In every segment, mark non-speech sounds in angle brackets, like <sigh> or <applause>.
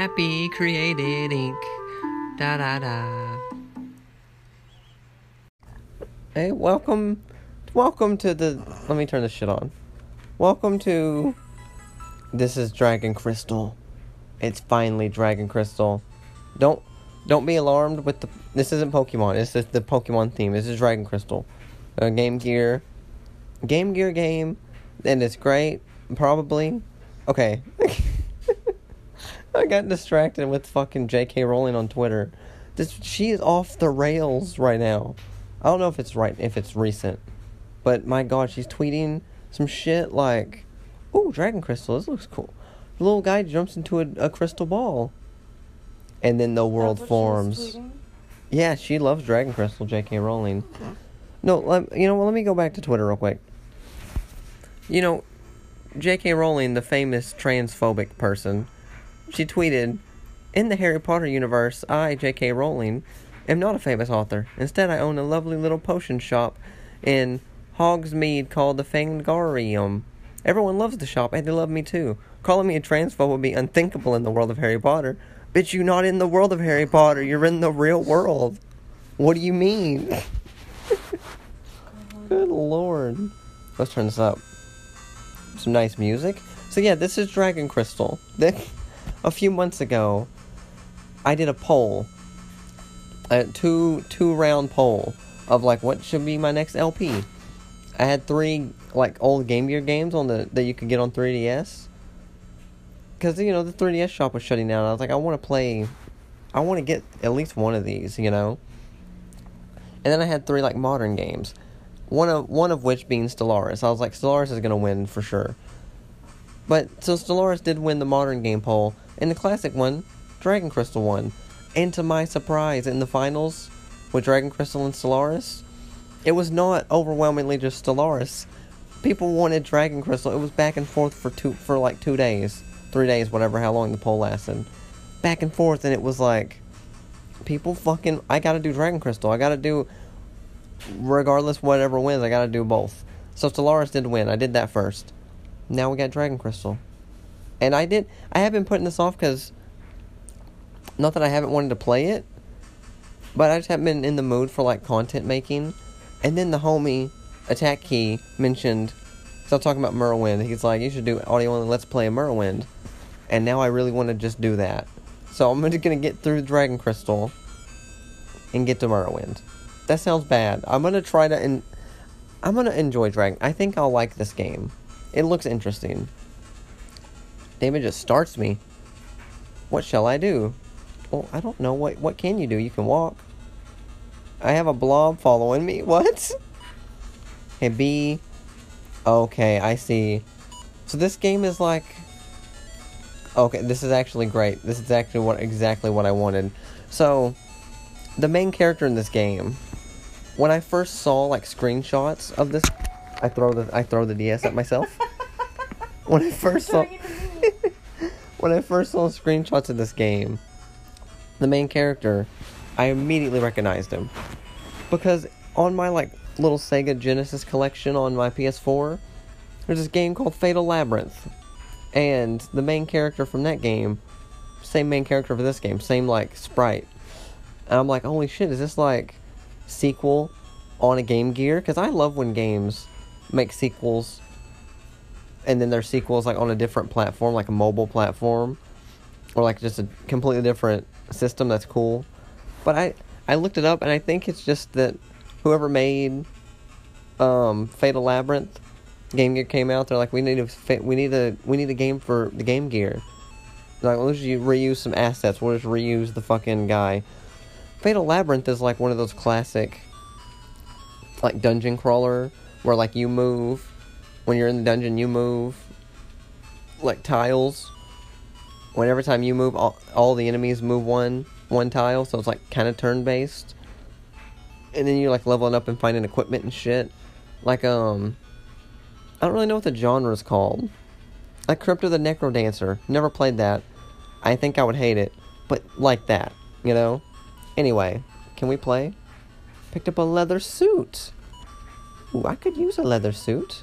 Happy created ink. Da da da. Hey, welcome, welcome to the. Let me turn this shit on. Welcome to. This is Dragon Crystal. It's finally Dragon Crystal. Don't, don't be alarmed with the. This isn't Pokemon. This is the Pokemon theme. This is Dragon Crystal. Uh, Game Gear. Game Gear game, and it's great. Probably. Okay. I got distracted with fucking J.K. Rowling on Twitter. This she is off the rails right now. I don't know if it's right if it's recent, but my god, she's tweeting some shit like, "Ooh, Dragon Crystal. This looks cool." The little guy jumps into a, a crystal ball, and then the world forms. Yeah, she loves Dragon Crystal. J.K. Rowling. No, let, you know what? Let me go back to Twitter real quick. You know, J.K. Rowling, the famous transphobic person, she tweeted, "In the Harry Potter universe, I, J.K. Rowling, am not a famous author. Instead, I own a lovely little potion shop in Hogsmeade called the Fangarium. Everyone loves the shop, and they love me too. Calling me a transphobe would be unthinkable in the world of Harry Potter. Bitch, you're not in the world of Harry Potter. You're in the real world. What do you mean?" <laughs> Good lord. Let's turn this up. Some nice music. So yeah, this is Dragon Crystal. <laughs> a few months ago, I did a poll, a two two round poll of like what should be my next LP. I had three like old Game Gear games on the that you could get on 3DS. Cause you know the 3DS shop was shutting down. I was like, I want to play, I want to get at least one of these, you know. And then I had three like modern games, one of one of which being Stellaris. I was like, Stellaris is gonna win for sure. But so Stellaris did win the modern game poll, and the classic one, Dragon Crystal won. And to my surprise, in the finals with Dragon Crystal and Stellaris, it was not overwhelmingly just Stellaris. People wanted Dragon Crystal. It was back and forth for two for like two days, three days, whatever, how long the poll lasted. Back and forth, and it was like, people fucking. I gotta do Dragon Crystal. I gotta do, regardless whatever wins, I gotta do both. So Stellaris did win. I did that first. Now we got Dragon Crystal. And I did. I have been putting this off because. Not that I haven't wanted to play it, but I just haven't been in the mood for like content making. And then the homie Attack Key mentioned. So I'm talking about Morrowind. He's like, you should do audio only. Let's play a Morrowind. And now I really want to just do that. So I'm just gonna get through Dragon Crystal. And get to Morrowind. That sounds bad. I'm gonna try to. and I'm gonna enjoy Dragon. I think I'll like this game. It looks interesting. David just starts me. What shall I do? Well, I don't know. What what can you do? You can walk. I have a blob following me. <laughs> What? Hey, B. Okay, I see. So this game is like... Okay, this is actually great. This is actually what exactly what I wanted. So, the main character in this game, when I first saw like screenshots of this, I throw the I throw the DS at myself. when I first saw <laughs> when I first saw screenshots of this game, the main character, I immediately recognized him because on my like little Sega Genesis collection on my PS4, there's this game called Fatal Labyrinth, and the main character from that game, same main character for this game, same like sprite. And I'm like, holy shit, is this like sequel on a Game Gear? Because I love when games make sequels and then their sequels like on a different platform, like a mobile platform, or like just a completely different system. That's cool. But I I looked it up and I think it's just that whoever made um, Fatal Labyrinth Game Gear came out. They're like, we need a we need a we need a game for the Game Gear. Like, let's just reuse some assets. We'll just reuse the fucking guy. Fatal Labyrinth is like one of those classic like dungeon crawler where like you move. When you're in the dungeon you move like tiles. Whenever time you move all, all the enemies move one one tile so it's like kind of turn based and then you're like leveling up and finding equipment and shit. Like um i don't really know what the genre is called. Like Crypt of the NecroDancer. Never played that. I think i would hate it but like that you know? Anyway can we play? Picked up a leather suit Ooh, I could use a leather suit.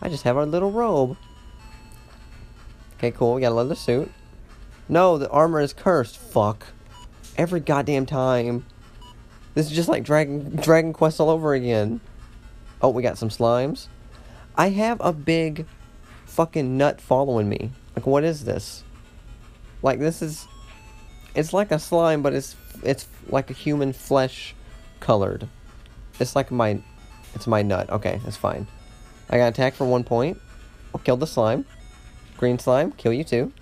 I just have our little robe. Okay, cool. We got a leather suit. No, the armor is cursed. Fuck. Every goddamn time. This is just like Dragon Dragon Quest all over again. Oh, we got some slimes. I have a big fucking nut following me. Like what is this? Like this is it's like a slime but it's it's like a human flesh colored. It's like my it's my nut. Okay, that's fine. I got attacked for one point. I'll kill the slime. Green slime, kill you too.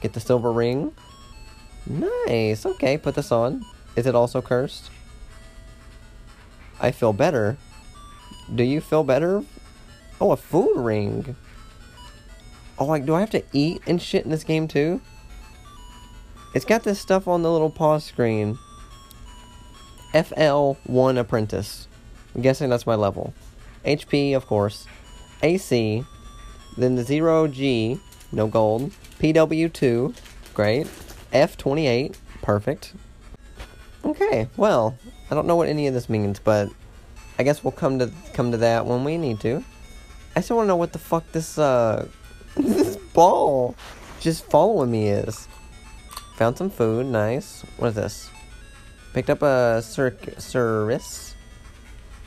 Get the silver ring. Nice. Okay, put this on. Is it also cursed? I feel better. Do you feel better? Oh, a food ring. Oh, like, do I have to eat and shit in this game too? It's got this stuff on the little pause screen. FL1 Apprentice. I'm guessing that's my level. HP, of course. AC. Then the 0G. No gold. PW2. Great. F28. Perfect. Okay, well, I don't know what any of this means, but I guess we'll come to come to that when we need to. I still want to know what the fuck this uh <laughs> this ball just following me is. Found some food, nice. What is this? Picked up a Cir Cirrus.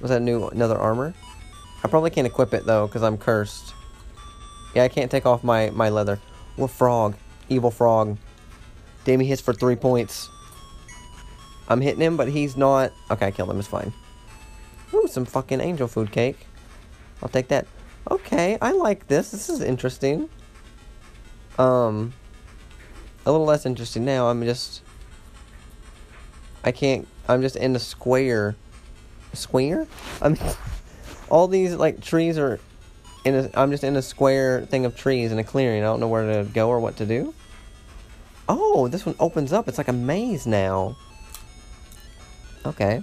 Was that new another armor? I probably can't equip it though, because I'm cursed. Yeah, I can't take off my, my leather. What frog? Evil frog. Damn, he hits for three points. I'm hitting him, but he's not... Okay, I killed him. It's fine. Ooh, some fucking angel food cake. I'll take that. Okay, I like this. This is interesting. Um, a little less interesting now. I'm just... I can't... I'm just in a square. Square? I mean, <laughs> all these, like, trees are... In a, I'm just in a square thing of trees in a clearing. I don't know where to go or what to do. Oh, this one opens up. It's like a maze now. Okay.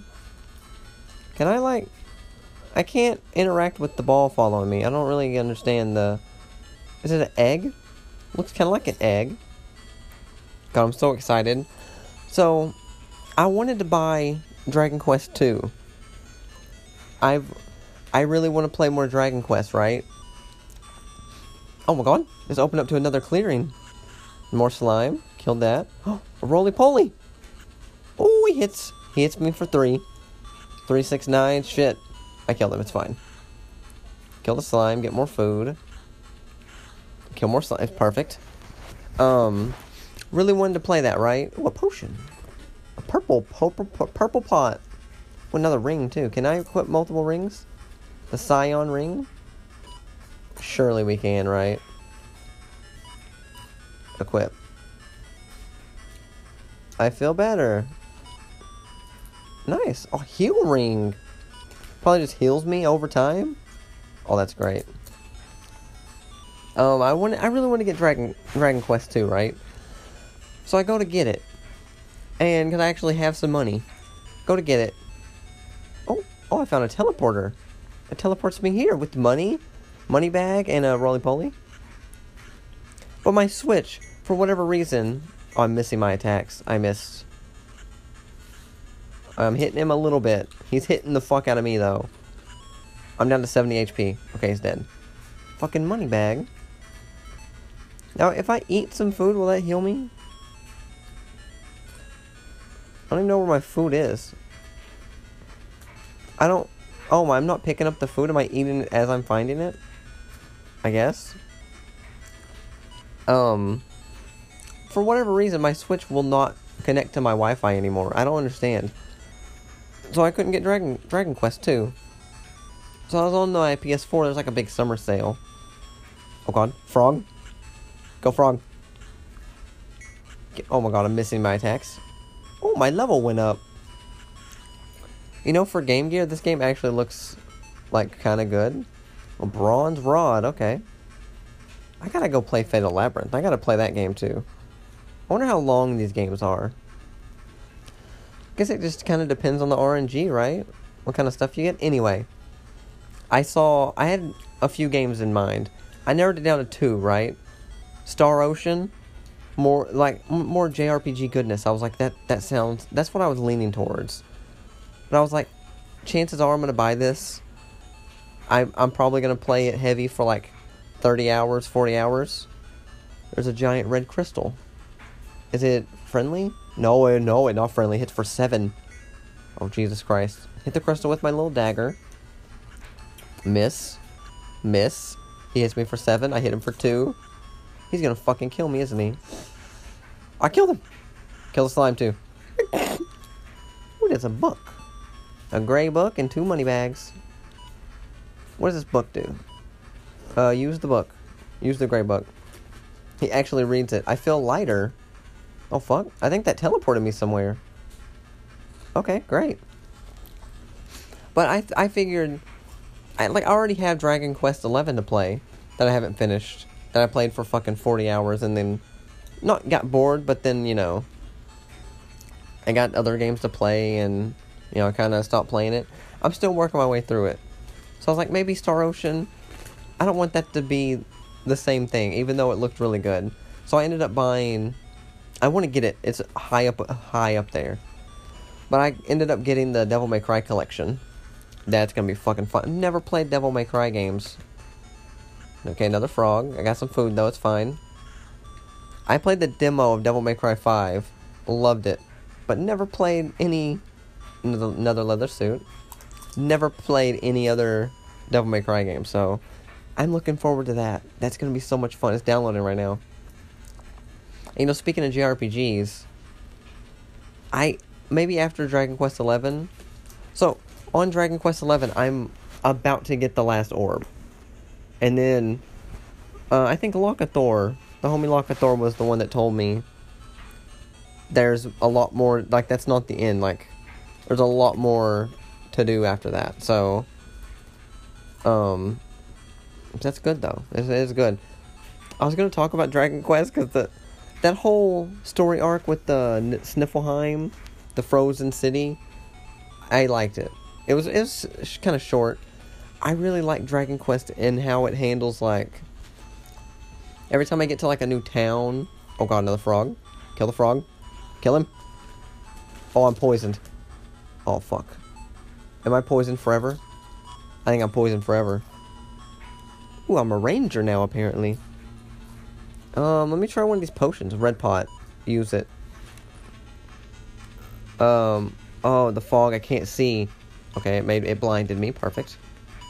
Can I, like... I can't interact with the ball following me. I don't really understand the... Is it an egg? Looks kind of like an egg. God, I'm so excited. So, I wanted to buy Dragon Quest 2. I've... I really want to play more Dragon Quest, right? Oh my god. It's opened up to another clearing. More slime. Killed that. Oh, <gasps> a roly-poly. Oh, he hits. He hits me for three. Three, six, nine. Shit. I killed him. It's fine. Kill the slime. Get more food. Kill more slime. It's perfect. Um, really wanted to play that, right? What potion? A purple, purple, purple pot. Another ring too. Can I equip multiple rings? The Scion ring. Surely we can, right? Equip. I feel better. Nice. Oh, heal ring. Probably just heals me over time. Oh, that's great. Um, I want. I really want to get Dragon Dragon Quest 2, right? So I go to get it, and because I actually have some money? Go to get it. Oh, oh! I found a teleporter. It teleports me here with money, money bag, and a roly poly. But my Switch, for whatever reason, oh, I'm missing my attacks. I missed. I'm hitting him a little bit. He's hitting the fuck out of me, though. I'm down to 70 HP. Okay, he's dead. Fucking money bag. Now, if I eat some food, will that heal me? I don't even know where my food is. I don't... Oh, I'm not picking up the food. Am I eating it as I'm finding it? I guess. Um... For whatever reason, my Switch will not connect to my Wi-Fi anymore. I don't understand. So I couldn't get Dragon Dragon Quest 2. So I was on my PS4, there's like a big summer sale. Oh god, frog. Go frog. Get, oh my god, I'm missing my attacks. Oh, my level went up. You know, for Game Gear, this game actually looks like kind of good. A bronze rod, okay. I gotta go play Fatal Labyrinth. I gotta play that game too. I wonder how long these games are I guess it just kind of depends on the RNG, right? What kind of stuff you get. Anyway, I saw I had a few games in mind. I narrowed it down to two, right? Star Ocean, more like more JRPG goodness. I was like that. That sounds. That's what I was leaning towards. But I was like, chances are I'm gonna buy this. I'm, I'm probably gonna play it heavy for like 30 hours, 40 hours. There's a giant red crystal. Is it friendly? No, eh, no, it not friendly. Hits for seven. Oh, Jesus Christ. Hit the crystal with my little dagger. Miss. Miss. He hits me for seven. I hit him for two. He's gonna fucking kill me, isn't he? I killed him. Kill the slime too. <coughs> Ooh, there's a book. A gray book and two money bags. What does this book do? Uh, use the book. Use the gray book. He actually reads it. I feel lighter. Oh fuck! I think that teleported me somewhere. Okay, great. But I I figured I like I already have Dragon Quest Eleven to play that I haven't finished. That I played for fucking forty hours and then not got bored, but then you know I got other games to play and you know I kind of stopped playing it. I'm still working my way through it. So I was like, maybe Star Ocean. I don't want that to be the same thing, even though it looked really good. So I ended up buying. I want to get it. It's high up, high up there. But I ended up getting the Devil May Cry collection. That's gonna be fucking fun. Never played Devil May Cry games. Okay, another frog. I got some food though. It's fine. I played the demo of Devil May Cry 5. Loved it. But never played any another leather suit. Never played any other Devil May Cry game, so I'm looking forward to that. That's gonna be so much fun. It's downloading right now. And, you know, speaking of JRPGs, I maybe after Dragon Quest Eleven. So on Dragon Quest Eleven, I'm about to get the last orb, and then uh, I think Locathor, the homie Locathor, was the one that told me there's a lot more. Like that's not the end. Like there's a lot more to do after that. So, um, that's good though. It is good. I was gonna talk about Dragon Quest because the that whole story arc with the Sniflheim, the frozen city, I liked it. It was it was kind of short. I really like Dragon Quest and how it handles like every time I get to like a new town. Oh god, another frog! Kill the frog! Kill him! Oh, I'm poisoned. Oh fuck! Am I poisoned forever? I think I'm poisoned forever. Ooh, I'm a ranger now apparently. Um, let me try one of these potions. Red pot. Use it. Um, oh, the fog. I can't see. Okay, it made it blinded me. Perfect.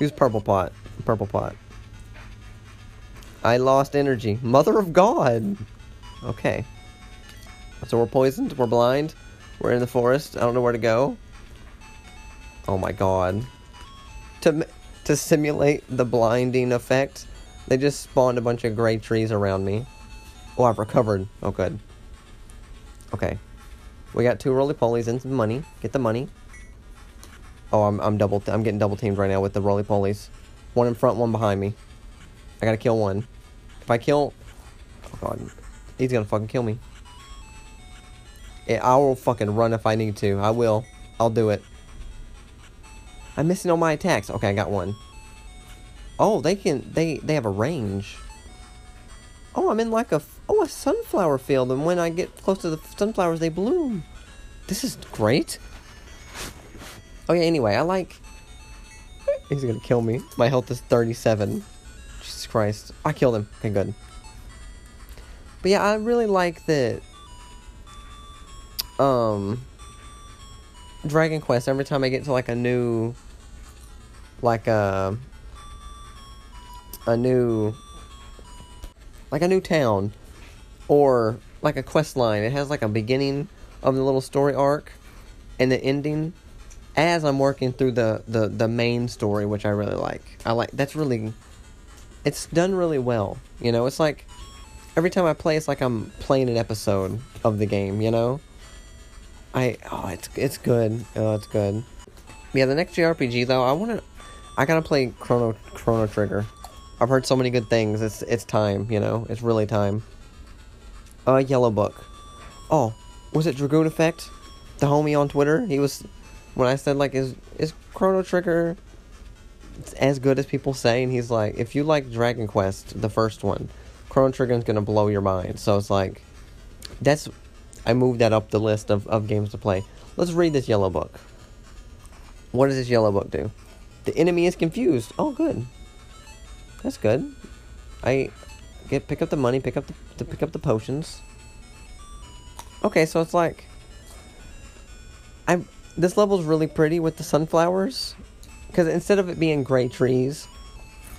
Use purple pot. Purple pot. I lost energy. Mother of God. Okay. So we're poisoned. We're blind. We're in the forest. I don't know where to go. Oh my God. To to simulate the blinding effect, they just spawned a bunch of gray trees around me. Oh, I've recovered. Oh, good. Okay. We got two roly polies and some money. Get the money. Oh, I'm I'm double. I'm getting double teamed right now with the roly polies. One in front, one behind me. I gotta kill one. If I kill, oh god, he's gonna fucking kill me. I will fucking run if I need to. I will. I'll do it. I'm missing all my attacks. Okay, I got one. Oh, they can. They they have a range. Oh, I'm in like a oh a sunflower field, and when I get close to the sunflowers, they bloom. This is great. Oh yeah. Anyway, I like. He's gonna kill me. My health is 37. Jesus Christ! I killed him. Okay, good. But yeah, I really like that. Um. Dragon Quest. Every time I get to like a new. Like a. A new like a new town or like a quest line. It has like a beginning of the little story arc and the ending as I'm working through the, the, the main story, which I really like. I like that's really it's done really well. You know, it's like every time I play it's like I'm playing an episode of the game, you know? I oh it's it's good. Oh it's good. Yeah, the next JRPG though, I wanna I gotta play Chrono Chrono Trigger. I've heard so many good things. It's it's time, you know. It's really time. Uh, Yellow Book. Oh, was it Dragoon Effect? The homie on Twitter. He was when I said like, is is Chrono Trigger as good as people say? And he's like, if you like Dragon Quest, the first one, Chrono Trigger is gonna blow your mind. So it's like, that's I moved that up the list of, of games to play. Let's read this Yellow Book. What does this Yellow Book do? The enemy is confused. Oh, good. That's good. I get pick up the money, pick up the to pick up the potions. Okay, so it's like I this level's really pretty with the sunflowers because instead of it being gray trees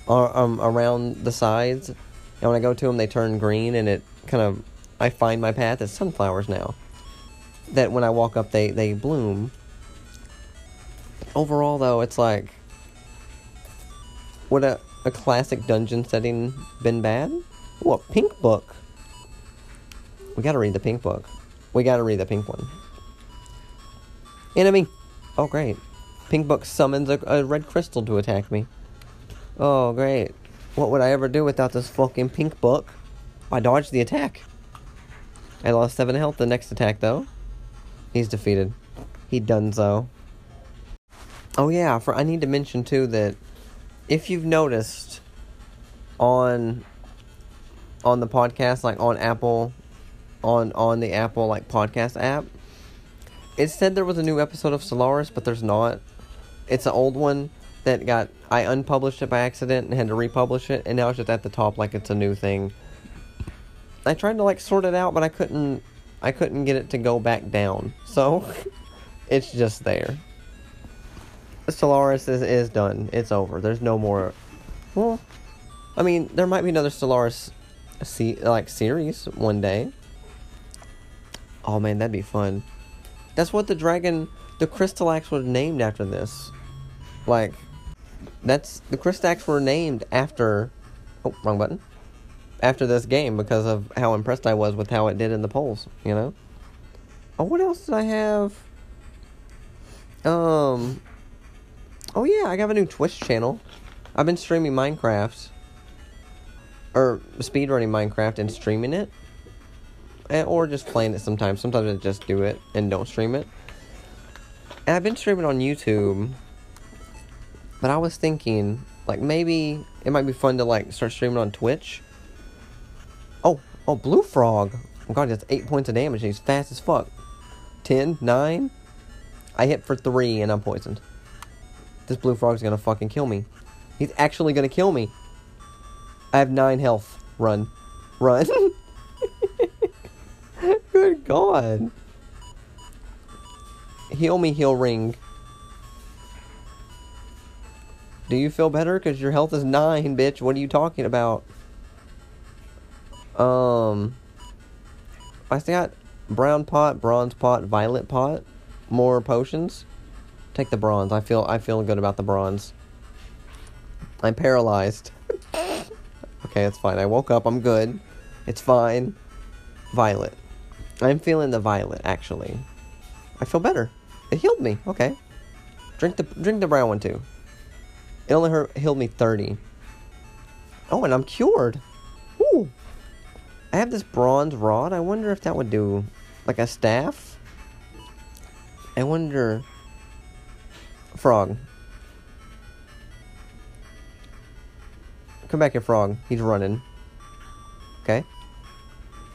or, um, around the sides, and when I go to them, they turn green, and it kind of I find my path as sunflowers now. That when I walk up, they they bloom. Overall, though, it's like would a a classic dungeon setting been bad? A pink book. We gotta read the pink book. We gotta read the pink one. Enemy! Oh, great. Pink book summons a, a red crystal to attack me. Oh, great. What would I ever do without this fucking pink book? I dodged the attack. I lost 7 health the next attack, though. He's defeated. He done so. Oh, yeah, for I need to mention, too, that if you've noticed on on the podcast like on Apple on on the Apple like podcast app it said there was a new episode of Stellaris but there's not. It's an old one that got I unpublished it by accident and had to republish it and now it's just at the top like it's a new thing. I tried to like sort it out but I couldn't I couldn't get it to go back down. So <laughs> it's just there Stellaris is, is done. It's over. There's no more. Well, I mean, there might be another Stellaris, se- like series one day. Oh man, that'd be fun. That's what the dragon, the Crystal Axe was named after this. Like, that's the Crystal Axe were named after. Oh, wrong button. After this game because of how impressed I was with how it did in the polls. You know. Oh, what else did I have? Um, Oh yeah, I got a new Twitch channel. I've been streaming Minecraft. Or speedrunning Minecraft and streaming it. And, or just playing it sometimes. Sometimes I just do it and don't stream it. And I've been streaming on YouTube. But I was thinking, like maybe it might be fun to like start streaming on Twitch. Oh, oh, Blue Frog. Oh god, that's 8 points of damage. He's fast as fuck. 10, 9. I hit for 3 and I'm poisoned. This blue frog's gonna fucking kill me. He's actually gonna kill me. I have nine health. Run. Run. <laughs> Good God. Heal me, heal ring. Do you feel better? Because your health is nine, bitch. What are you talking about? Um. I still got brown pot, bronze pot, violet pot. More potions. Take the bronze. I feel I feel good about the bronze. I'm paralyzed. <laughs> okay, it's fine. I woke up. I'm good. It's fine. Violet. I'm feeling the violet actually. I feel better. It healed me. Okay. Drink the drink the brown one too. It only hurt, healed me 30. Oh, and I'm cured. Ooh. I have this bronze rod. I wonder if that would do like a staff. I wonder Frog. Come back here, Frog. He's running. Okay.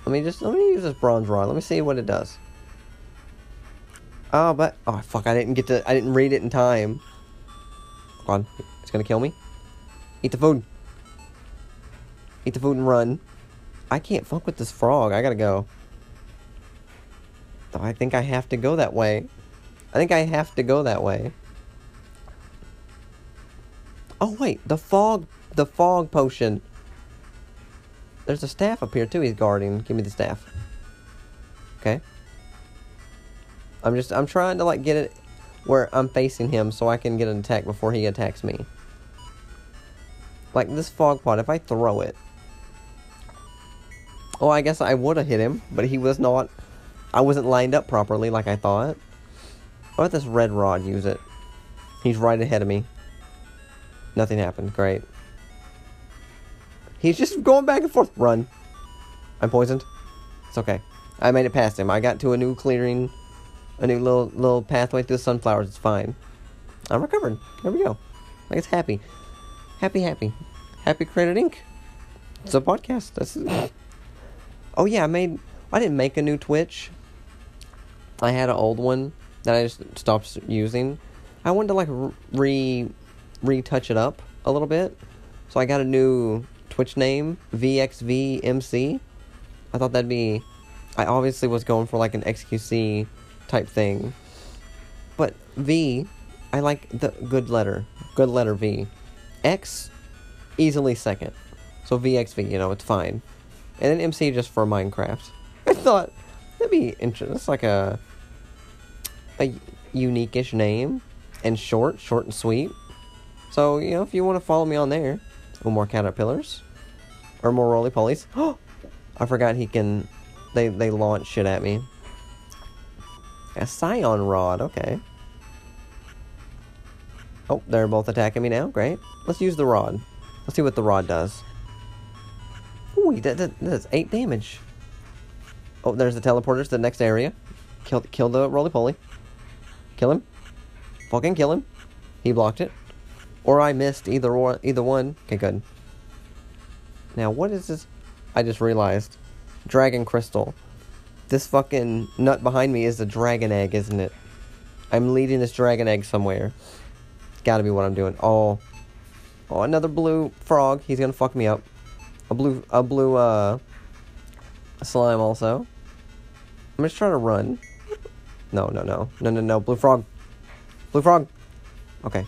Let me just, let me use this bronze rod. Let me see what it does. Oh, but, oh, fuck, I didn't get to, I didn't read it in time. Come on. It's gonna kill me. Eat the food. Eat the food and run. I can't fuck with this frog. I gotta go. I think I have to go that way. I think I have to go that way. Oh wait, the fog, the fog potion. There's a staff up here too. He's guarding. Give me the staff. Okay. I'm just, I'm trying to like get it where I'm facing him so I can get an attack before he attacks me. Like this fog pot, if I throw it. Oh, I guess I would have hit him, but he was not. I wasn't lined up properly like I thought. I'll let this red rod use it. He's right ahead of me. Nothing happened. Great. He's just going back and forth. Run. I'm poisoned. It's okay. I made it past him. I got to a new clearing, a new little little pathway through the sunflowers. It's fine. I'm recovered. There we go. Like it's happy, happy, happy, happy. Credit Inc. It's a podcast. That's. oh yeah, I made. I didn't make a new Twitch. I had an old one that I just stopped using. I wanted to like re retouch it up a little bit. So I got a new Twitch name, VXVMC. I thought that'd be I obviously was going for like an XQC type thing. But V, I like the good letter. Good letter V. X, easily second. So VXV, you know, it's fine. And then MC just for Minecraft. <laughs> I thought that'd be interesting. It's like a a unique-ish name and short, short and sweet. So you know, if you want to follow me on there, or more caterpillars, or more roly polies. Oh, <gasps> I forgot he can. They they launch shit at me. A scion rod. Okay. Oh, they're both attacking me now. Great. Let's use the rod. Let's see what the rod does. Ooh, did, that does 8 damage. Oh, there's the teleporters to the next area. Kill, kill the roly-poly. Kill him. Fucking kill him. He blocked it. Or I missed either or, either one. Okay, good. Now, what is this? I just realized. Dragon Crystal. This fucking nut behind me is a dragon egg, isn't it? I'm leading this dragon egg somewhere. Gotta be what I'm doing. Oh. Oh, another blue frog. He's gonna fuck me up. A blue, a blue, uh, slime also. I'm just trying to run. <laughs> No, no, no. No, no, no. Blue frog. Blue frog. Okay.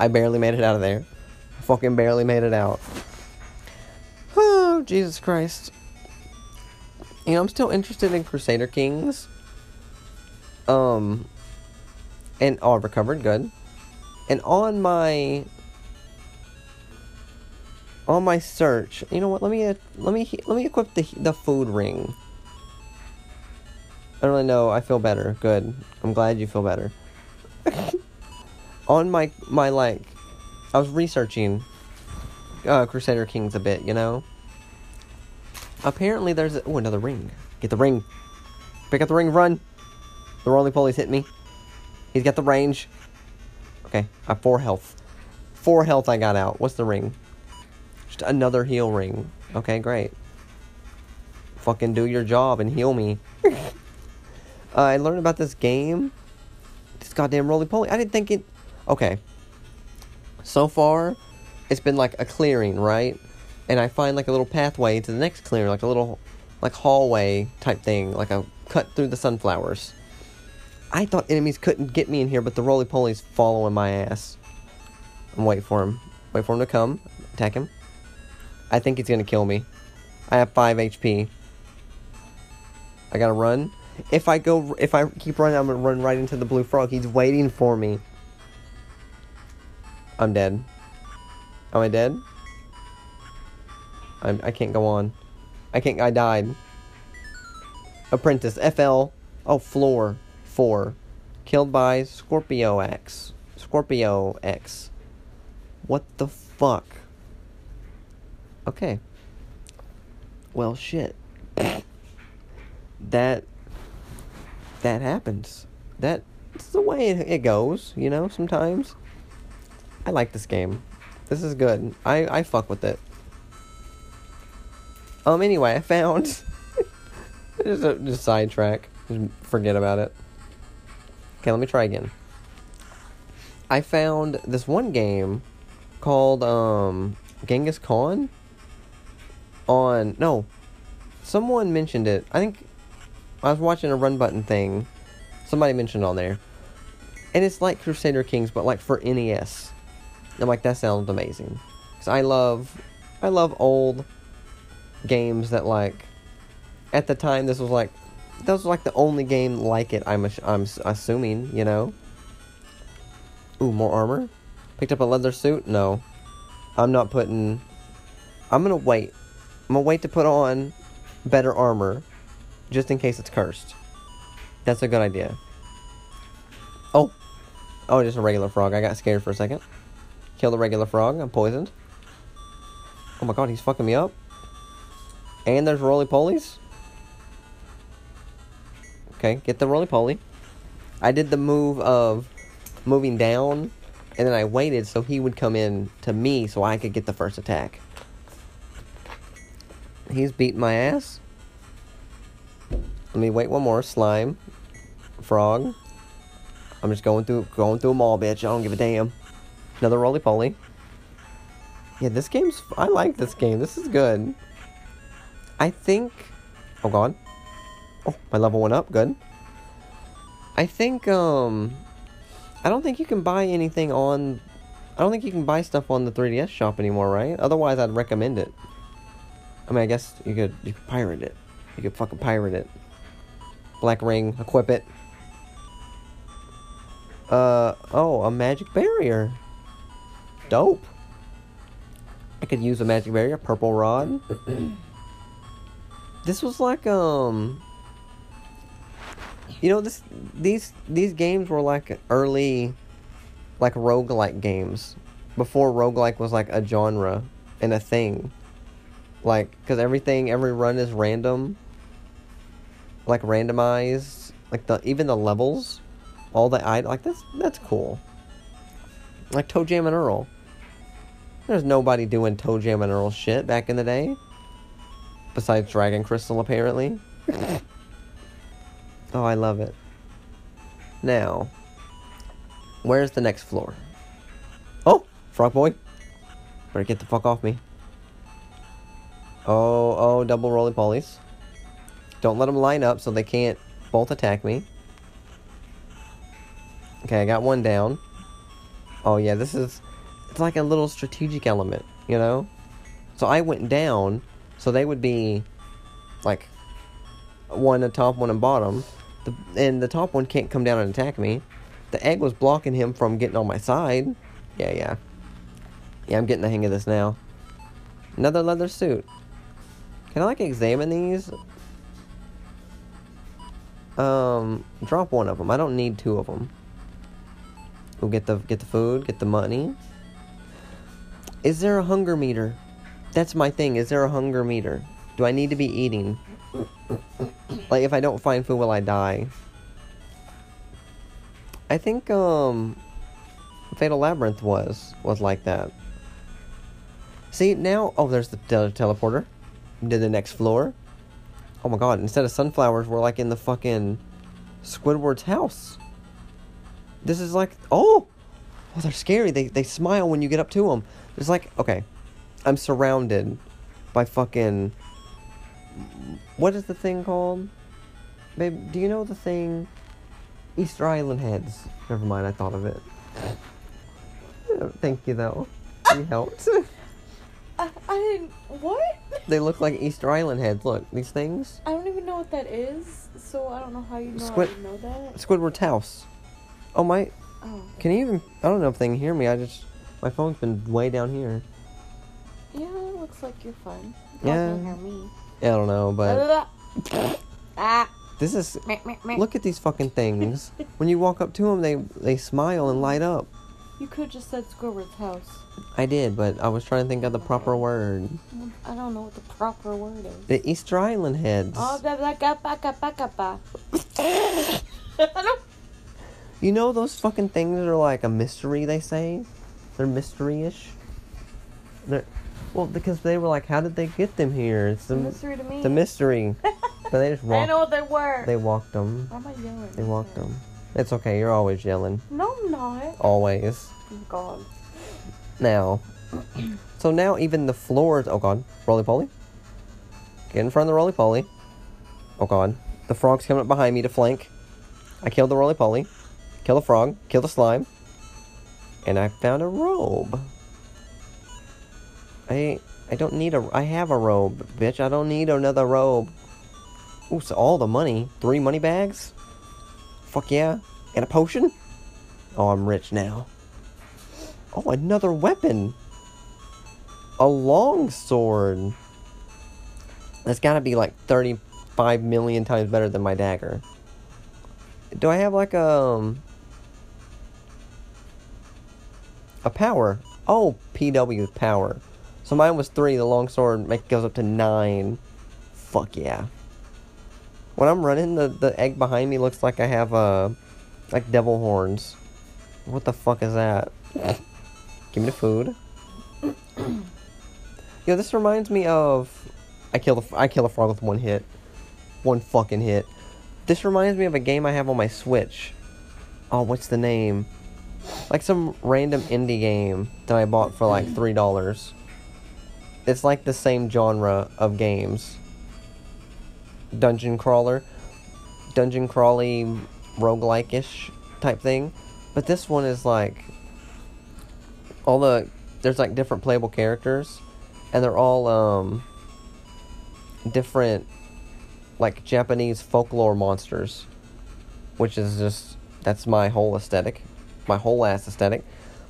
I barely made it out of there. Fucking barely made it out. Oh, Jesus Christ. You know, I'm still interested in Crusader Kings. Um, and oh, recovered. Good. And on my on my search, you know what? Let me uh, let me let me equip the the food ring. I don't really know. I feel better. Good. I'm glad you feel better. On my my like, I was researching uh, Crusader Kings a bit. You know. Apparently, there's oh another ring. Get the ring. Pick up the ring. Run. The roly poly's hit me. He's got the range. Okay, I have four health. Four health I got out. What's the ring? Just another heal ring. Okay, great. Fucking do your job and heal me. uh, <laughs> I learned about this game. This goddamn roly poly. I didn't think it. Okay. So far, it's been like a clearing, right? And I find like a little pathway to the next clearing, like a little, like hallway type thing, like a cut through the sunflowers. I thought enemies couldn't get me in here, but the roly poly's following my ass. I'm wait for him. Wait for him to come. Attack him. I think he's gonna kill me. I have 5 HP. I gotta run. If I go, if I keep running, I'm gonna run right into the blue frog. He's waiting for me. I'm dead. Am I dead? I'm, I can't go on. I can't, I died. Apprentice, FL. Oh, floor. 4. Killed by Scorpio X. Scorpio X. What the fuck? Okay. Well, shit. that. That happens. That's the way it, it goes, you know, sometimes. I like this game. This is good. I, I fuck with it. Um, anyway, I found. <laughs> just a just sidetrack. Just forget about it. Okay, let me try again. I found this one game called um, Genghis Khan on no someone mentioned it i think i was watching a run button thing somebody mentioned on there and it's like crusader kings but like for nes i'm like that sounds amazing because i love i love old games that like at the time this was like that was like the only game like it. I'm I'm assuming, you know. Ooh, more armor. Picked up a leather suit. No, I'm not putting. I'm gonna wait. I'm gonna wait to put on better armor, just in case it's cursed. That's a good idea. Oh, oh, just a regular frog. I got scared for a second. Kill the regular frog. I'm poisoned. Oh my god, he's fucking me up. And there's roly polies. Okay, get the roly poly. I did the move of moving down, and then I waited so he would come in to me so I could get the first attack. He's beating my ass. Let me wait one more. Slime. Frog. I'm just going through going through them all, bitch. I don't give a damn. Another roly poly. Yeah, this game's. I like this game. This is good. I think. Oh, God. Oh, my level went up. Good. I think um, I don't think you can buy anything on. I don't think you can buy stuff on the 3DS shop anymore, right? Otherwise, I'd recommend it. I mean, I guess you could you could pirate it. You could fucking pirate it. Black ring, equip it. Uh oh, a magic barrier. Dope. I could use a magic barrier, purple rod. <clears throat> this was like um you know this these these games were like early like roguelike games. Before roguelike was like a genre and a thing. Like because everything every run is random. Like randomized like the even the levels all the i like that's that's cool. Like ToeJam and Earl there's nobody doing ToeJam and Earl shit back in the day besides dragon crystal apparently <laughs> oh i love it now where's the next floor oh frog boy better get the fuck off me Oh, oh, double roly polies. Don't let them line up so they can't both attack me. Okay, I got one down. Oh, yeah, this is... It's like a little strategic element, you know? So I went down, so they would be, like, one at top, one at bottom. The, and the top one can't come down and attack me. The egg was blocking him from getting on my side. Yeah, yeah. Yeah, I'm getting the hang of this now. Another leather suit. Can I like examine these? Um, drop one of them. I don't need two of them. We'll get the get the food, get the money. Is there a hunger meter? That's my thing. Is there a hunger meter? Do I need to be eating? like if I don't find food, will I die? I think um, Fatal Labyrinth was was like that. See now, oh, there's the tele- teleporter to the next floor. Oh my god, instead of sunflowers, we're like in the fucking Squidward's house. This is like, oh! Oh, they're scary. They, they smile when you get up to them. There's like, okay, I'm surrounded by fucking. What is the thing called? Babe, do you know the thing? Easter Island heads. Never mind, I thought of it. Thank you, though. You <laughs> helped. I, I didn't. What? They look like Easter Island heads. Look, these things. I don't even know what that is, so I don't know how you know Squid- know that. Squidward's house. Oh my! Oh, Can you even? I don't know if they can hear me. I just my phone's been way down here. yeah, it looks like you're fine. Yeah. Can hear me. Yeah, I don't know, but <laughs> ah. this is. Look at these fucking things. <laughs> when you walk up to them, they they smile and light up. You could have just said Squidward's house. I did, but I was trying to think of the proper word. I don't know what the proper word is. The Easter Island heads. Oh, blah, blah, kappa, kappa, kappa. I don't- You know those fucking things are like a mystery. They say they're mystery-ish. They're well because they were like, how did they get them here? It's It's the a mystery to me. the mystery. but they just <laughs> I walked. know what they were. They walked them. Why am I yelling? They walked them. It's okay. You're always yelling. No, I'm not. Always. Oh, God. Now. So now even the floors. Oh god. Roly poly. Get in front of the roly poly. Oh god. The frog's coming up behind me to flank. I killed the roly poly. Kill the frog. Kill the slime. And I found a robe. I I don't need a. I have a robe, bitch. I don't need another robe. Ooh, so all the money. Three money bags. Fuck yeah. And a potion. Oh, I'm rich now. Oh, another weapon. A long sword. That's gotta be like 35 million times better than my dagger. Do I have like a, um, a power? Oh, PW power. So mine was three. The longsword goes up to nine. Fuck yeah. When I'm running, the, the egg behind me looks like I have uh, like devil horns. What the fuck is that? Give me the food. <clears throat> Yo, this reminds me of I kill the I kill a frog with one hit, one fucking hit. This reminds me of a game I have on my Switch. Oh, what's the name? Like some random indie game that I bought for like three dollars. It's like the same genre of games. Dungeon crawler, dungeon crawly, roguelike ish type thing. But this one is like all the there's like different playable characters, and they're all um different like Japanese folklore monsters, which is just that's my whole aesthetic, my whole ass aesthetic.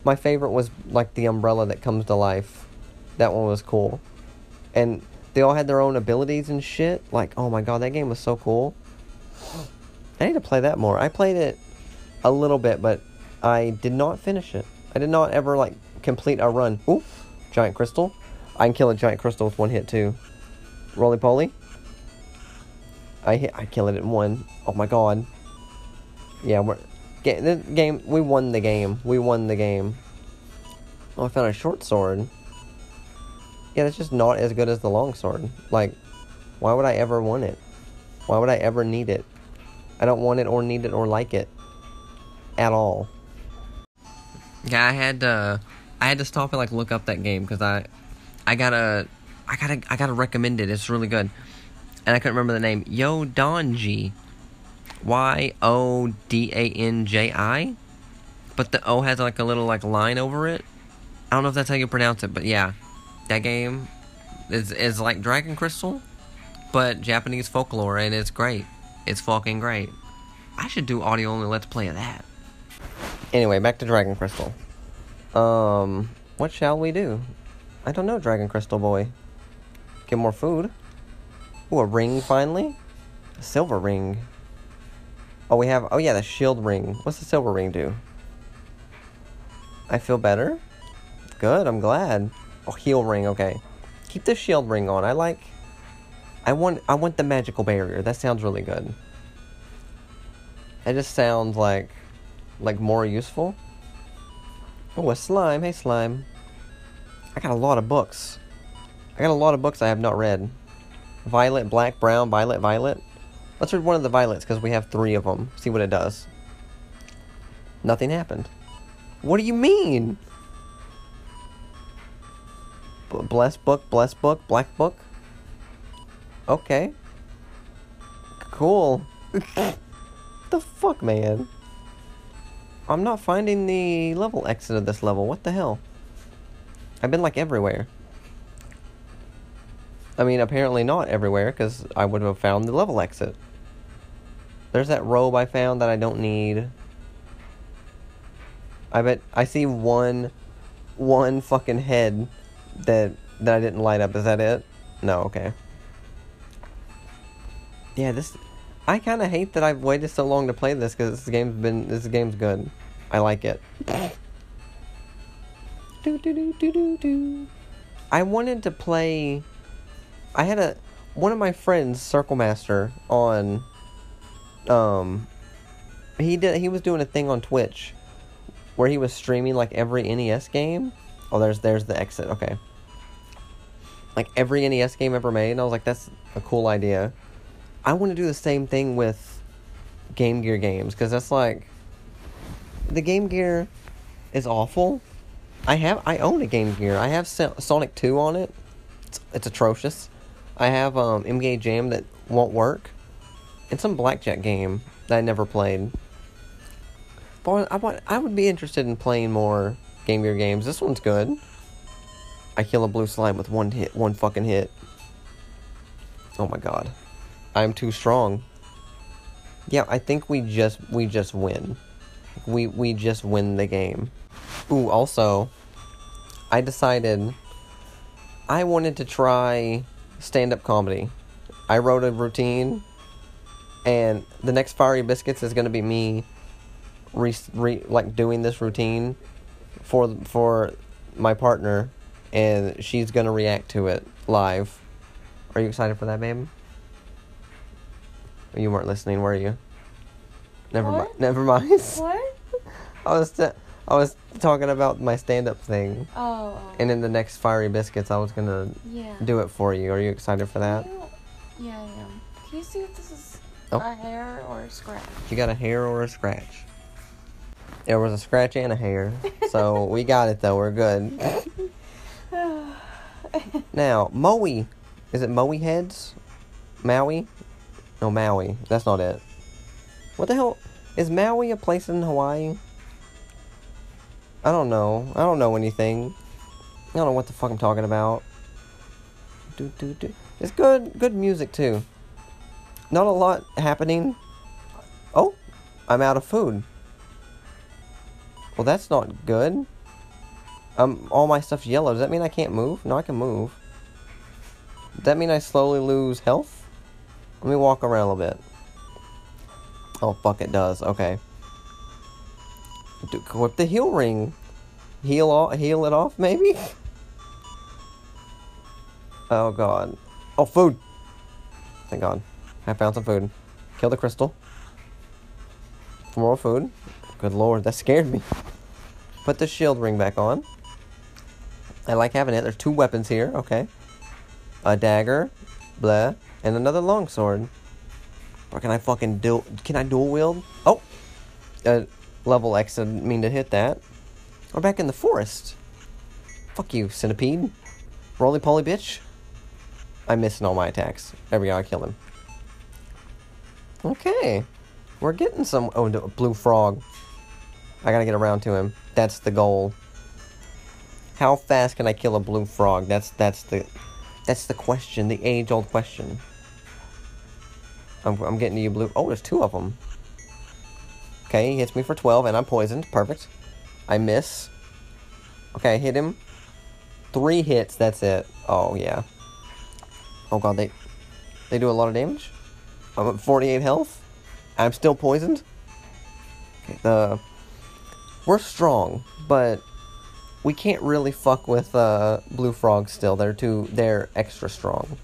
My favorite was like the umbrella that comes to life. That one was cool, and they all had their own abilities and shit. Like, oh my god, that game was so cool. I need to play that more. I played it a little bit, but I did not finish it. I did not ever like complete a run. Ooh, giant crystal. I can kill a giant crystal with one hit too. Roly poly. I hit. I kill it in one. Oh my god. Yeah, we're ga- the game. We won the game. We won the game. Oh, I found a short sword. Yeah, that's just not as good as the long sword. Like, why would I ever want it? Why would I ever need it? I don't want it or need it or like it at all. Yeah, I had to, I had to stop and like look up that game because I, I gotta, I gotta, I gotta recommend it. It's really good, and I couldn't remember the name. Yodanji, Y O D A N J I, but the O has like a little like line over it. I don't know if that's how you pronounce it, but yeah, that game is is like Dragon Crystal, but Japanese folklore, and it's great. It's fucking great. I should do audio only let's play of that. Anyway, back to Dragon Crystal. Um, what shall we do? I don't know, Dragon Crystal boy. Get more food. Ooh, a ring finally? A silver ring. Oh, we have. Oh, yeah, the shield ring. What's the silver ring do? I feel better. Good, I'm glad. Oh, heal ring, okay. Keep the shield ring on. I like. I want. I want the magical barrier. That sounds really good. It just sounds like, like more useful. Oh, a slime. Hey, slime. I got a lot of books. I got a lot of books I have not read. Violet, black, brown, violet, violet. Let's read one of the violets because we have three of them. See what it does. Nothing happened. What do you mean? B- bless book, bless book, black book. Okay. Cool. <laughs> the fuck, man? I'm not finding the level exit of this level. What the hell? I've been like everywhere. I mean, apparently not everywhere because I would have found the level exit. There's that robe I found that I don't need. I bet I see one, one fucking head that that I didn't light up. Is that it? No. Okay. Yeah, this. I kind of hate that I've waited so long to play this because this game's been this game's good. I like it. <coughs> do, do, do, do, do, do. I wanted to play. I had a one of my friends, Circle Master, on. Um. He did. He was doing a thing on Twitch, where he was streaming like every NES game. Oh, there's there's the exit. Okay. Like every NES game ever made, and I was like, that's a cool idea. I want to do the same thing with Game Gear games because that's like the Game Gear is awful. I have I own a Game Gear. I have Sonic Two on it. It's, it's atrocious. I have um, NBA Jam that won't work, and some blackjack game that I never played. But I want I would be interested in playing more Game Gear games. This one's good. I kill a blue slime with one hit, one fucking hit. Oh my god. I'm too strong. Yeah, I think we just we just win. We we just win the game. Ooh, also I decided I wanted to try stand-up comedy. I wrote a routine and the next Fiery Biscuits is going to be me re, re, like doing this routine for for my partner and she's going to react to it live. Are you excited for that, babe? You weren't listening, were you? Never mind. Never mind. <laughs> What? I was t- I was talking about my stand-up thing, Oh. oh. and in the next Fiery Biscuits, I was gonna yeah. do it for you. Are you excited for that? You- Yeah, I am. Can you see if this is Oh. a hair or a scratch? You got a hair or a scratch? There was a scratch and a hair, so we got it though. We're good. <sighs> Now, Maui, is it Maui heads? Maui? No, Maui. That's not it. What the hell? Is Maui a place in Hawaii? I don't know. I don't know anything. I don't know what the fuck I'm talking about. Do, do, do. It's good, good music too. Not a lot happening. Oh, I'm out of food. Well, that's not good. Um, all my stuff's yellow. Does that mean I can't move? No, I can move. Does that mean I slowly lose health? Let me walk around a little bit. Oh, fuck, it does. Okay. Do, equip the heal ring. Heal, all, heal it off, maybe? <laughs> Oh, God. Oh, food. Thank God. I found some food. Kill the crystal. More food. Good lord, that scared me. Put the shield ring back on. I like having it. There's two weapons here. Okay. A dagger. Blah. And another longsword. Or can I fucking dual... Can I dual wield? Oh! Uh, level X didn't mean to hit that. We're back in the forest. Fuck you, centipede. Roly-poly bitch. I'm missing all my attacks. There we go, I killed him. Okay. We're getting some... Oh, no, blue frog. I gotta get around to him. That's the goal. How fast can I kill a blue frog? That's that's the that's the question, the age-old question. I'm, I'm getting to you, blue. Oh, there's two of them. Okay, he hits me for 12, and I'm poisoned. Perfect. I miss. Okay, I hit him. Three hits, that's it. Oh, yeah. Oh, God, they... They do a lot of damage? I'm at 48 health. I'm still poisoned. The... We're strong, but... We can't really fuck with uh, blue frogs still. They're too... They're extra strong.